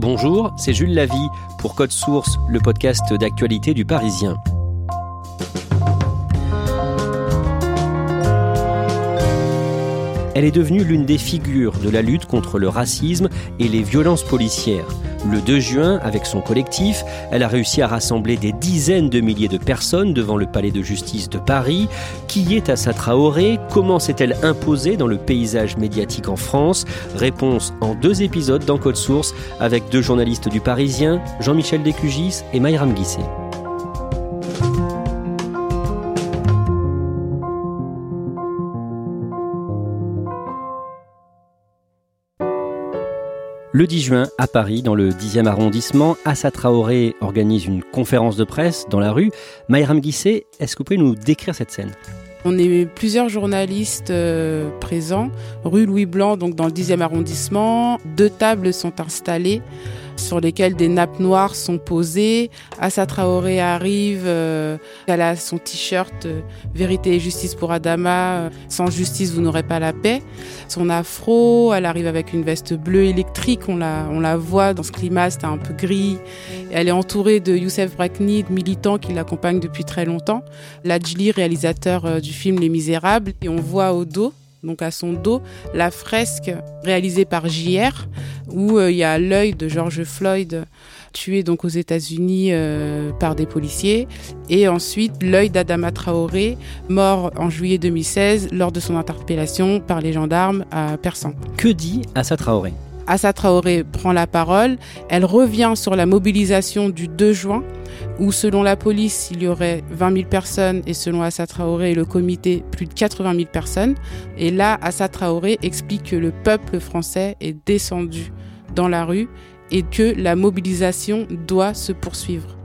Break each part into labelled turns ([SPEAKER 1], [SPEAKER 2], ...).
[SPEAKER 1] Bonjour, c'est Jules Lavie pour Code Source, le podcast d'actualité du Parisien. Elle est devenue l'une des figures de la lutte contre le racisme et les violences policières. Le 2 juin, avec son collectif, elle a réussi à rassembler des dizaines de milliers de personnes devant le palais de justice de Paris. Qui est Assa Traoré? Comment s'est-elle imposée dans le paysage médiatique en France? Réponse en deux épisodes dans Code Source avec deux journalistes du Parisien, Jean-Michel Descugis et Mayram Guisset. Le 10 juin, à Paris, dans le 10e arrondissement, Assa Traoré organise une conférence de presse dans la rue. Maïram Guisset, est-ce que vous pouvez nous décrire cette scène?
[SPEAKER 2] On est plusieurs journalistes euh, présents, rue Louis Blanc, donc dans le 10e arrondissement. Deux tables sont installées sur lesquelles des nappes noires sont posées. Assa Traoré arrive, euh, elle a son t-shirt euh, Vérité et justice pour Adama, euh, sans justice vous n'aurez pas la paix. Son afro, elle arrive avec une veste bleue électrique, on la, on la voit dans ce climat, c'est un peu gris. Elle est entourée de Youssef Brakni, militants qui l'accompagnent depuis très longtemps. Lajli, réalisateur du film Les Misérables, et on voit au dos donc à son dos, la fresque réalisée par JR, où euh, il y a l'œil de George Floyd tué donc aux États-Unis euh, par des policiers, et ensuite l'œil d'Adama Traoré, mort en juillet 2016 lors de son interpellation par les gendarmes à Persan.
[SPEAKER 1] Que dit Assa Traoré?
[SPEAKER 2] Assa Traoré prend la parole. Elle revient sur la mobilisation du 2 juin, où selon la police, il y aurait 20 000 personnes et selon Assa Traoré et le comité, plus de 80 000 personnes. Et là, Assa Traoré explique que le peuple français est descendu dans la rue et que la mobilisation doit se poursuivre.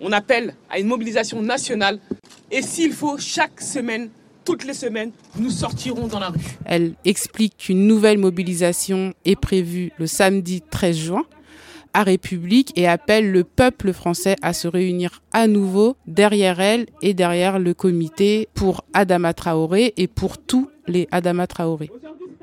[SPEAKER 3] On appelle à une mobilisation nationale et s'il faut, chaque semaine, toutes les semaines, nous sortirons dans la rue.
[SPEAKER 2] Elle explique qu'une nouvelle mobilisation est prévue le samedi 13 juin à République et appelle le peuple français à se réunir à nouveau derrière elle et derrière le comité pour Adama Traoré et pour tous les Adama Traoré.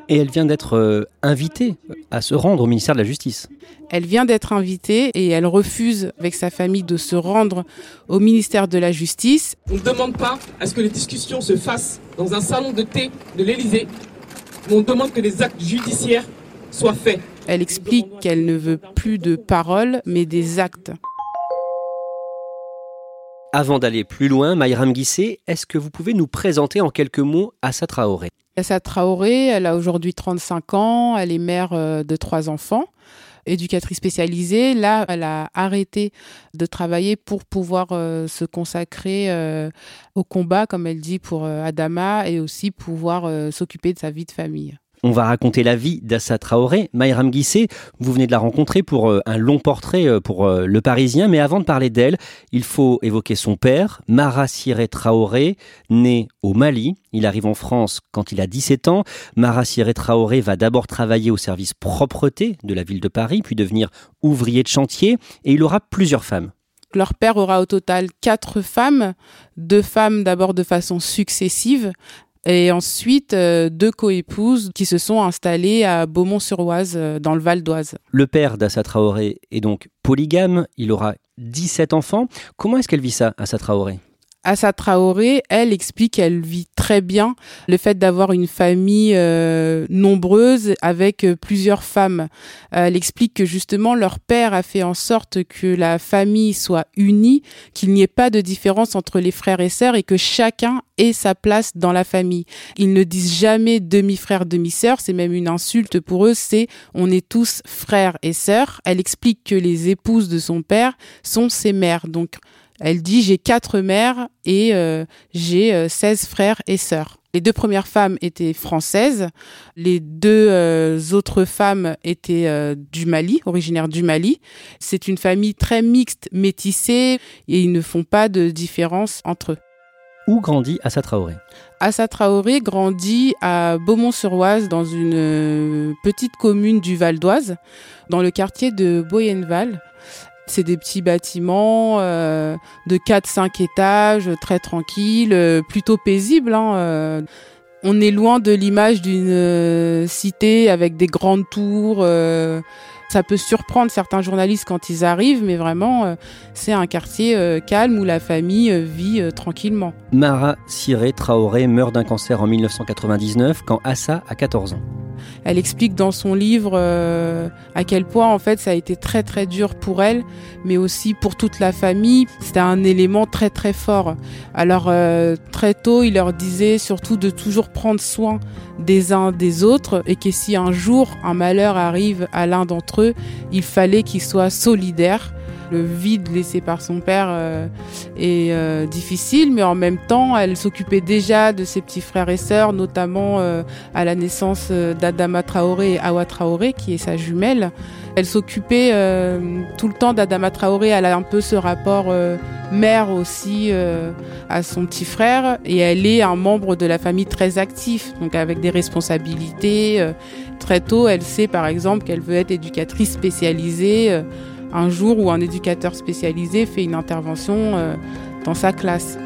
[SPEAKER 1] Et elle vient d'être euh, invitée à se rendre au ministère de la Justice.
[SPEAKER 2] Elle vient d'être invitée et elle refuse avec sa famille de se rendre au ministère de la Justice.
[SPEAKER 3] On ne demande pas à ce que les discussions se fassent dans un salon de thé de l'Élysée, mais on demande que les actes judiciaires soient faits.
[SPEAKER 2] Elle explique qu'elle ne veut plus de paroles, mais des actes.
[SPEAKER 1] Avant d'aller plus loin, Mayram Guissé, est-ce que vous pouvez nous présenter en quelques mots Assa Traoré?
[SPEAKER 2] Assa Traoré, elle a aujourd'hui 35 ans, elle est mère euh, de trois enfants éducatrice spécialisée. Là, elle a arrêté de travailler pour pouvoir euh, se consacrer euh, au combat, comme elle dit, pour Adama et aussi pouvoir s'occuper de sa vie de famille.
[SPEAKER 1] On va raconter la vie d'Assa Traoré. Mayram Guissé, vous venez de la rencontrer pour euh, un long portrait euh, pour euh, Le Parisien, mais avant de parler d'elle, il faut évoquer son père, Mara Siré Traoré, né au Mali. Il arrive en France quand il a 17 ans. Mara Siré Traoré va d'abord travailler au service propreté de la ville de Paris, puis devenir ouvrier de chantier, et il aura plusieurs femmes.
[SPEAKER 2] Leur père aura au total quatre femmes, deux femmes d'abord de façon successive, et ensuite euh, deux coépouses qui se sont installées à Beaumont-sur-Oise, euh, dans le Val d'Oise.
[SPEAKER 1] Le père d'Assa Traoré est donc polygame, il aura 17 enfants. Comment est-ce qu'elle vit ça, Assa Traoré?
[SPEAKER 2] Assa Traoré, elle explique qu'elle vit très bien le fait d'avoir une famille euh, nombreuse avec euh, plusieurs femmes. elle explique que justement leur père a fait en sorte que la famille soit unie, qu'il n'y ait pas de différence entre les frères et sœurs et que chacun ait sa place dans la famille. Ils ne disent jamais demi-frère, demi-sœur, c'est même une insulte pour eux, c'est on est tous frères et sœurs. Elle explique que les épouses de son père sont ses mères. Donc elle dit j'ai quatre mères et euh, j'ai 16 euh, frères et sœurs. Les deux premières femmes étaient françaises, les deux euh, autres femmes étaient du Mali, originaires du Mali. C'est une famille très mixte, métissée, et ils ne font pas de différence entre eux.
[SPEAKER 1] Où grandit Assa Traoré?
[SPEAKER 2] Assa Traoré grandit à Beaumont-sur-Oise, dans une petite commune du Val d'Oise, dans le quartier de Boyenval. C'est des petits bâtiments euh, de 4-5 étages, très tranquilles, euh, plutôt paisibles. Hein, euh. On est loin de l'image d'une cité avec des grandes tours. ça peut surprendre certains journalistes quand ils arrivent, mais vraiment, c'est un quartier calme où la famille vit tranquillement.
[SPEAKER 1] Mara Siré Traoré meurt d'un cancer en 1999 quand Assa a 14 ans.
[SPEAKER 2] Elle explique dans son livre euh, à quel point en fait ça a été très très dur pour elle, mais aussi pour toute la famille. C'était un élément très très fort. Alors euh, très tôt, il leur disait surtout de toujours prendre soin des uns des autres et que si un jour un malheur arrive à l'un d'entre eux, il fallait qu'ils soient solidaires le vide laissé par son père euh, est euh, difficile, mais en même temps, elle s'occupait déjà de ses petits frères et sœurs, notamment euh, à la naissance d'Adama Traoré et Awa Traoré, qui est sa jumelle. Elle s'occupait tout le temps d'Adama Traoré. Elle a un peu ce rapport mère aussi à son petit frère, et elle est un membre de la famille très actif, donc avec des responsabilités. très tôt, elle sait par exemple qu'elle veut être éducatrice spécialisée un jour où un éducateur spécialisé fait une intervention euh, dans sa classe.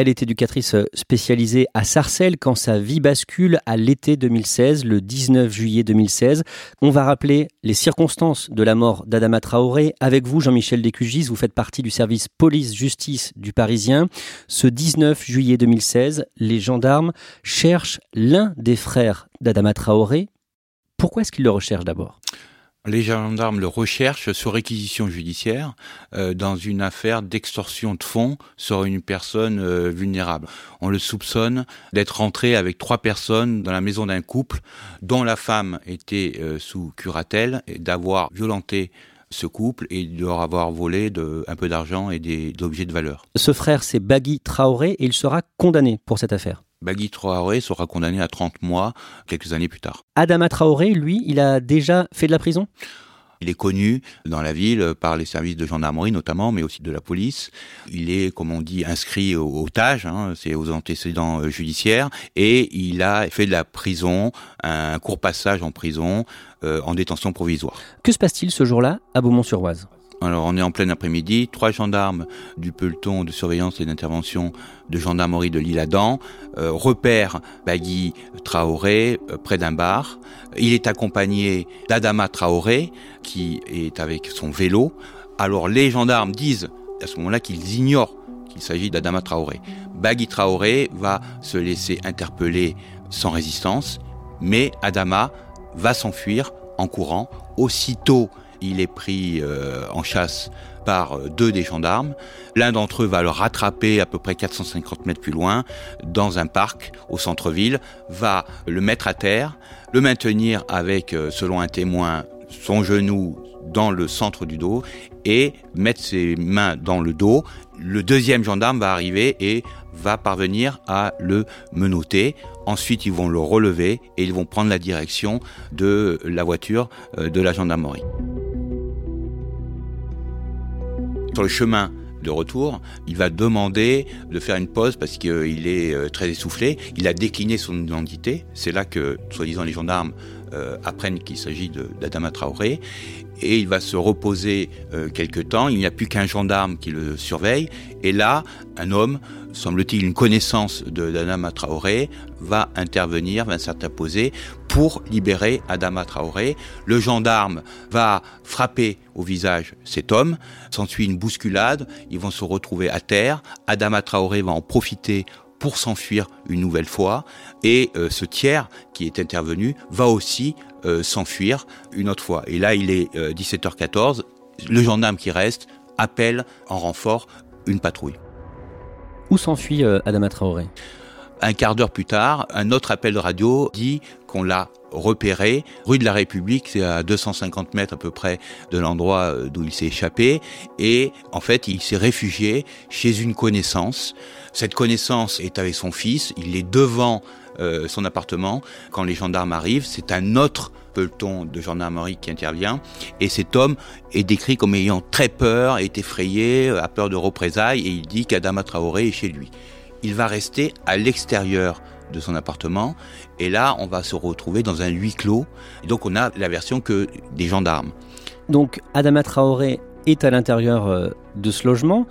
[SPEAKER 1] Elle est éducatrice spécialisée à Sarcelles quand sa vie bascule à l'été 2016, le 19 juillet 2016. On va rappeler les circonstances de la mort d'Adama Traoré. Avec vous, Jean-Michel Descugis, vous faites partie du service police-justice du Parisien. Ce 19 juillet 2016, les gendarmes cherchent l'un des frères d'Adama Traoré. Pourquoi est-ce qu'ils le recherchent d'abord?
[SPEAKER 4] Les gendarmes le recherchent sur réquisition judiciaire euh, dans une affaire d'extorsion de fonds sur une personne euh, vulnérable. On le soupçonne d'être rentré avec trois personnes dans la maison d'un couple dont la femme était euh, sous curatelle et d'avoir violenté ce couple et de leur avoir volé un peu d'argent et des objets de valeur.
[SPEAKER 1] Ce frère, c'est Bagui Traoré et il sera condamné pour cette affaire.
[SPEAKER 4] Bagui Traoré sera condamné à 30 mois quelques années plus tard.
[SPEAKER 1] Adama Traoré, lui, il a déjà fait de la prison?
[SPEAKER 4] Il est connu dans la ville par les services de gendarmerie notamment, mais aussi de la police. Il est, comme on dit, inscrit au, otage, hein, c'est aux antécédents euh, judiciaires, et il a fait de la prison, un court passage en prison, euh, en détention provisoire.
[SPEAKER 1] Que se passe-t-il ce jour-là à Beaumont-sur-Oise?
[SPEAKER 4] Alors on est en plein après-midi, trois gendarmes du peloton de surveillance et d'intervention de gendarmerie de l'île Adam euh, repèrent Bagui Traoré euh, près d'un bar. Il est accompagné d'Adama Traoré qui est avec son vélo. Alors les gendarmes disent à ce moment-là qu'ils ignorent qu'il s'agit d'Adama Traoré. Bagui Traoré va se laisser interpeller sans résistance, mais Adama va s'enfuir en courant. Aussitôt, il est pris euh, en chasse par euh, deux des gendarmes. L'un d'entre eux va le rattraper à peu près 450 mètres plus loin, dans un parc au centre-ville, va le mettre à terre, le maintenir avec, euh, selon un témoin, son genou dans le centre du dos et mettre ses mains dans le dos. Le deuxième gendarme va arriver et va parvenir à le menotter. Ensuite, ils vont le relever et ils vont prendre la direction de la voiture de la gendarmerie. Sur le chemin de retour, il va demander de faire une pause parce qu'il est euh, très essoufflé. Il a décliné son identité. C'est là que, soi-disant, les gendarmes apprennent qu'il s'agit d'Adama Traoré et il va se reposer quelque temps. Il n'y a plus qu'un gendarme qui le surveille. Et là, un homme, semble-t-il une connaissance d'Adama Traoré, va intervenir, va s'interposer pour libérer Adama Traoré. Le gendarme va frapper au visage cet homme. S'ensuit une bousculade. Ils vont se retrouver à terre. Adama Traoré va en profiter pour s'enfuir une nouvelle fois. Et euh, ce tiers qui est intervenu va aussi euh, s'enfuir une autre fois. Et là, il est 17h14. Euh, Le gendarme qui reste appelle en renfort une patrouille.
[SPEAKER 1] Où s'enfuit Adama Traoré?
[SPEAKER 4] Un quart d'heure plus tard, un autre appel de radio dit qu'on l'a repéré. Rue de la République, c'est à 250 mètres à peu près de l'endroit euh, d'où il s'est échappé, et en fait il s'est réfugié chez une connaissance. Cette connaissance est avec son fils, il est devant euh, son appartement. Quand les gendarmes arrivent, c'est un autre peloton de gendarmerie qui intervient, et cet homme est décrit comme ayant très peur, est effrayé, a peur de représailles, et il dit qu'Adama Traoré est chez lui il va rester à l'extérieur de son appartement. Et là, on va se retrouver dans un huis clos. donc, on a la version que des gendarmes.
[SPEAKER 1] Donc, Adama Traoré est à l'intérieur euh, de ce logement.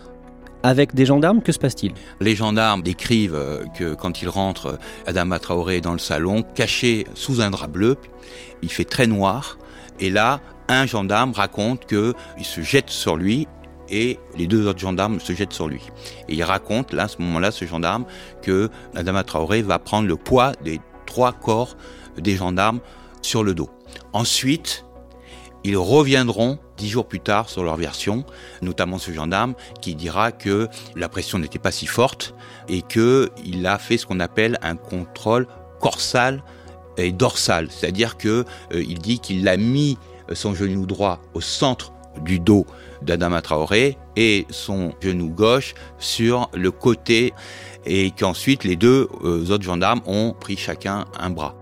[SPEAKER 1] Avec des gendarmes, que se passe-t-il?
[SPEAKER 4] Les gendarmes décrivent euh, que quand il rentre, Adama Traoré est dans le salon, caché sous un drap bleu. Il fait très noir. Et là, un gendarme raconte qu'il se jette sur lui et les deux autres gendarmes se jettent sur lui. Et il raconte, là, à ce moment-là, ce gendarme, que Adama Traoré va prendre le poids des trois corps des gendarmes sur le dos. Ensuite, ils reviendront dix jours plus tard sur leur version, notamment ce gendarme qui dira que la pression n'était pas si forte et qu'il a fait ce qu'on appelle un contrôle corsal et dorsal, c'est-à-dire que euh, il dit qu'il a mis son genou droit au centre du dos d'Adama Traoré et son genou gauche sur le côté et qu'ensuite les deux euh, autres gendarmes ont pris chacun un bras.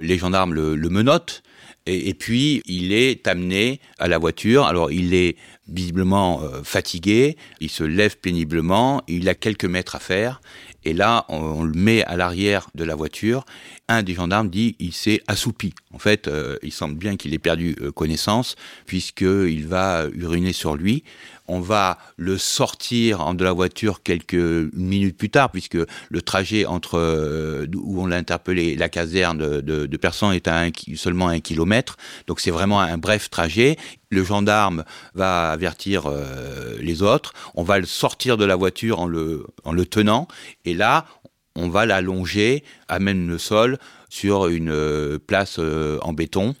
[SPEAKER 4] Les gendarmes le, menottent et, puis il est amené à la voiture. Alors il est visiblement euh, fatigué, il se lève péniblement, il a quelques mètres à faire et là, on, le met à l'arrière de la voiture. Un des gendarmes dit il s'est assoupi. En fait, euh, il semble bien qu'il ait perdu euh, connaissance puisqu'il va uriner sur lui on va le sortir de la voiture quelques minutes plus tard, puisque le trajet entre euh, où on l'a interpellé la caserne de, de, personnes est à seulement un kilomètre. Donc c'est vraiment un bref trajet. Le gendarme va avertir euh, les autres. On va le sortir de la voiture en le, en le tenant. Et là, on va l'allonger à même le sol sur une euh, place en béton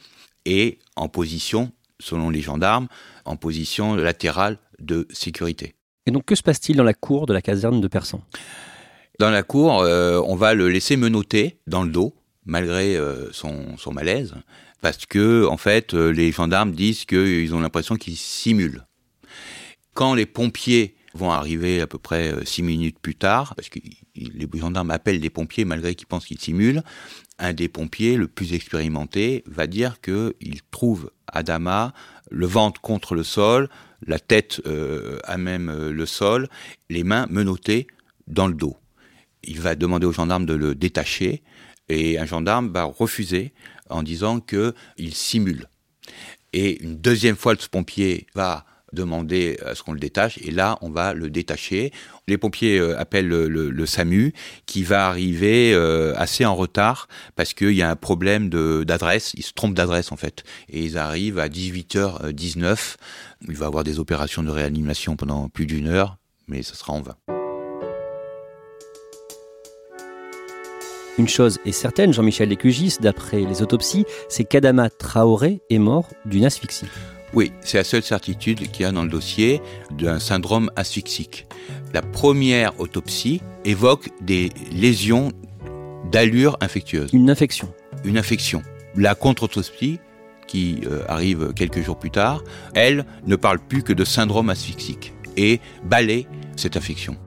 [SPEAKER 4] et en position, selon les gendarmes, en position latérale de sécurité.
[SPEAKER 1] Et donc que se passe-t-il dans la cour de la caserne de Persan?
[SPEAKER 4] Dans la cour, euh, on va le laisser menotter dans le dos, malgré euh, son, son, malaise, parce que en fait, euh, les gendarmes disent qu'ils ont l'impression qu'il simule. Quand les pompiers vont arriver à peu près six minutes plus tard, parce que les gendarmes appellent les pompiers malgré qu'ils pensent qu'ils simulent, un des pompiers, le plus expérimenté, va dire qu'il trouve Adama le ventre contre le sol, la tête euh, à même euh, le sol, les mains menottées dans le dos. Il va demander au gendarme de le détacher et un gendarme va refuser en disant qu'il simule. Et une deuxième fois, ce pompier va demander à ce qu'on le détache, et là, on va le détacher. Les pompiers euh, appellent le, SAMU, qui va arriver euh, assez en retard, parce qu'il y a un problème d'adresse, ils se trompent d'adresse en fait, et ils arrivent à 18h19, il va avoir des opérations de réanimation pendant plus d'une heure, mais ce sera en vain.
[SPEAKER 1] Une chose est certaine, Jean-Michel Lécugis, d'après les autopsies, c'est qu'Adama Traoré est mort d'une asphyxie.
[SPEAKER 4] Oui, c'est la seule certitude qu'il y a dans le dossier d'un syndrome asphyxique. La première autopsie évoque des lésions d'allure infectieuse.
[SPEAKER 1] Une infection.
[SPEAKER 4] Une infection. La contre-autopsie, qui euh, arrive quelques jours plus tard, elle ne parle plus que de syndrome asphyxique et balaie cette infection.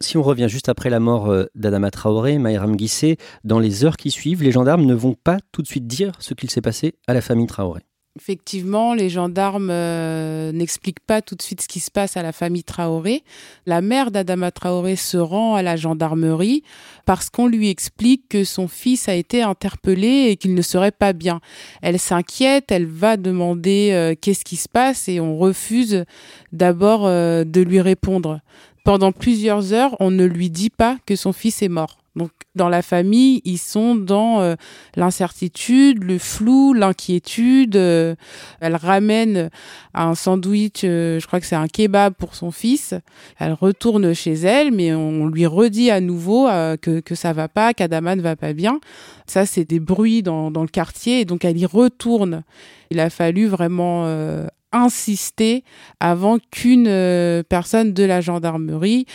[SPEAKER 1] Si on revient juste après la mort euh, d'Adama Traoré, Maïram Guissé, dans les heures qui suivent, les gendarmes ne vont pas tout de suite dire ce qu'il s'est passé à la famille Traoré.
[SPEAKER 2] Effectivement, les gendarmes euh, n'expliquent pas tout de suite ce qui se passe à la famille Traoré. La mère d'Adama Traoré se rend à la gendarmerie parce qu'on lui explique que son fils a été interpellé et qu'il ne serait pas bien. Elle s'inquiète, elle va demander euh, qu'est-ce qui se passe et on refuse d'abord euh, de lui répondre. Pendant plusieurs heures, on ne lui dit pas que son fils est mort. Donc dans la famille, ils sont dans euh, l'incertitude, le flou, l'inquiétude. Euh, elle ramène un sandwich, euh, je crois que c'est un kebab pour son fils. Elle retourne chez elle, mais on lui redit à nouveau que, ça va pas, qu'Adama ne va pas bien. Ça, c'est des bruits dans, dans le quartier, et donc elle y retourne. Il a fallu vraiment insister avant qu'une personne de la gendarmerie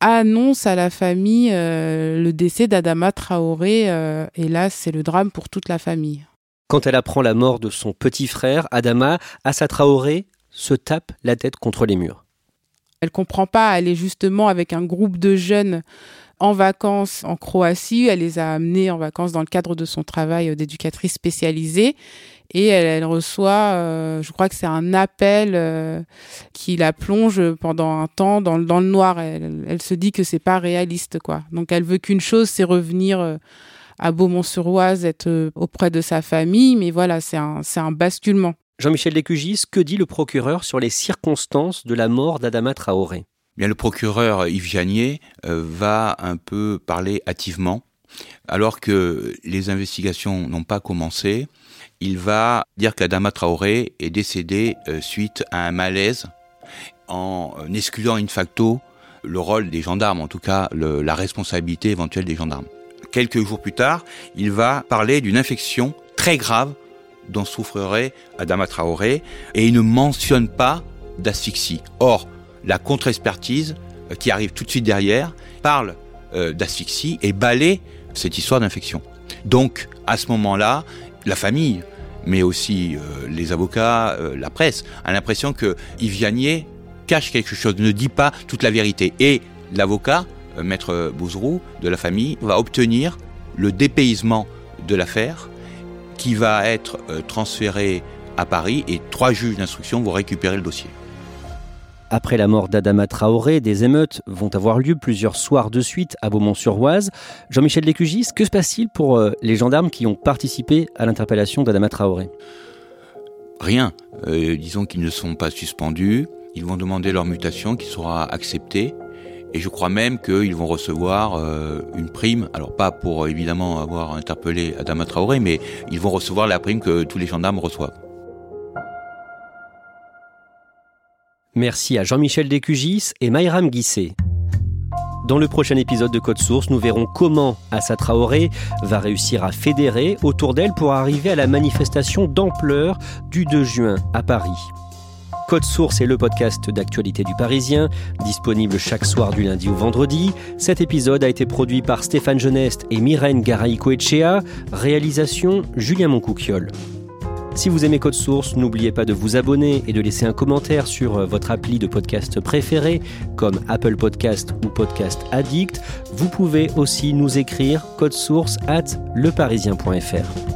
[SPEAKER 2] annonce à la famille euh, le décès d'Adama Traoré. Euh, et là, c'est le drame pour toute la famille.
[SPEAKER 1] Quand elle apprend la mort de son petit frère, Adama, Assa Traoré se tape la tête contre les murs.
[SPEAKER 2] Elle comprend pas, elle est justement avec un groupe de jeunes en vacances en Croatie. Elle les a amenés en vacances dans le cadre de son travail d'éducatrice spécialisée. Et elle, reçoit, euh, je crois que c'est un appel euh, qui la plonge pendant un temps dans, le noir. Elle, se dit que c'est pas réaliste, quoi. Donc elle veut qu'une chose, c'est revenir euh, à Beaumont-sur-Oise, être auprès de sa famille. Mais voilà, c'est un, c'est un basculement.
[SPEAKER 1] Jean-Michel Lécugis, que dit le procureur sur les circonstances de la mort d'Adama Traoré?
[SPEAKER 4] Bien, le procureur Yves Janier va un peu parler hâtivement, alors que les investigations n'ont pas commencé il va dire qu'Adama Traoré est décédé euh, suite à un malaise en euh, excluant in facto le rôle des gendarmes, en tout cas la responsabilité éventuelle des gendarmes. Quelques jours plus tard, il va parler d'une infection très grave dont souffrerait Adama Traoré et il ne mentionne pas d'asphyxie. Or, la contre-expertise euh, qui arrive tout de suite derrière parle d'asphyxie et balaie cette histoire d'infection. Donc, à ce moment-là, la famille, mais aussi euh, les avocats, euh, la presse, a l'impression que Yves cache quelque chose, ne dit pas toute la vérité. Et l'avocat, euh, maître Bouzrou, de la famille, va obtenir le dépaysement de l'affaire qui va être transféré à Paris et trois juges d'instruction vont récupérer le dossier.
[SPEAKER 1] Après la mort d'Adama Traoré, des émeutes vont avoir lieu plusieurs soirs de suite à Beaumont-sur-Oise. Jean-Michel Lécugis, que se passe-t-il pour euh, les gendarmes qui ont participé à l'interpellation d'Adama Traoré?
[SPEAKER 4] Rien. Euh, disons qu'ils ne sont pas suspendus. Ils vont demander leur mutation qui sera acceptée. Et je crois même qu'ils vont recevoir euh, une prime. Alors pas pour évidemment avoir interpellé Adama Traoré, mais ils vont recevoir la prime que tous les gendarmes reçoivent.
[SPEAKER 1] Merci à Jean-Michel Descugis et Mayram Guisset. Dans le prochain épisode de Code Source, nous verrons comment Assa Traoré va réussir à fédérer autour d'elle pour arriver à la manifestation d'ampleur du 2 juin à Paris. Code Source est le podcast d'actualité du Parisien, disponible chaque soir du lundi au vendredi. Cet épisode a été produit par Stéphane Geneste et Myrène Garaïco-Echea, réalisation Julien Moncouquiole. Si vous aimez Code Source, n'oubliez pas de vous abonner et de laisser un commentaire sur euh, votre appli de podcast préféré, comme Apple Podcast ou Podcast Addict. Vous pouvez aussi nous écrire source at leparisien.fr.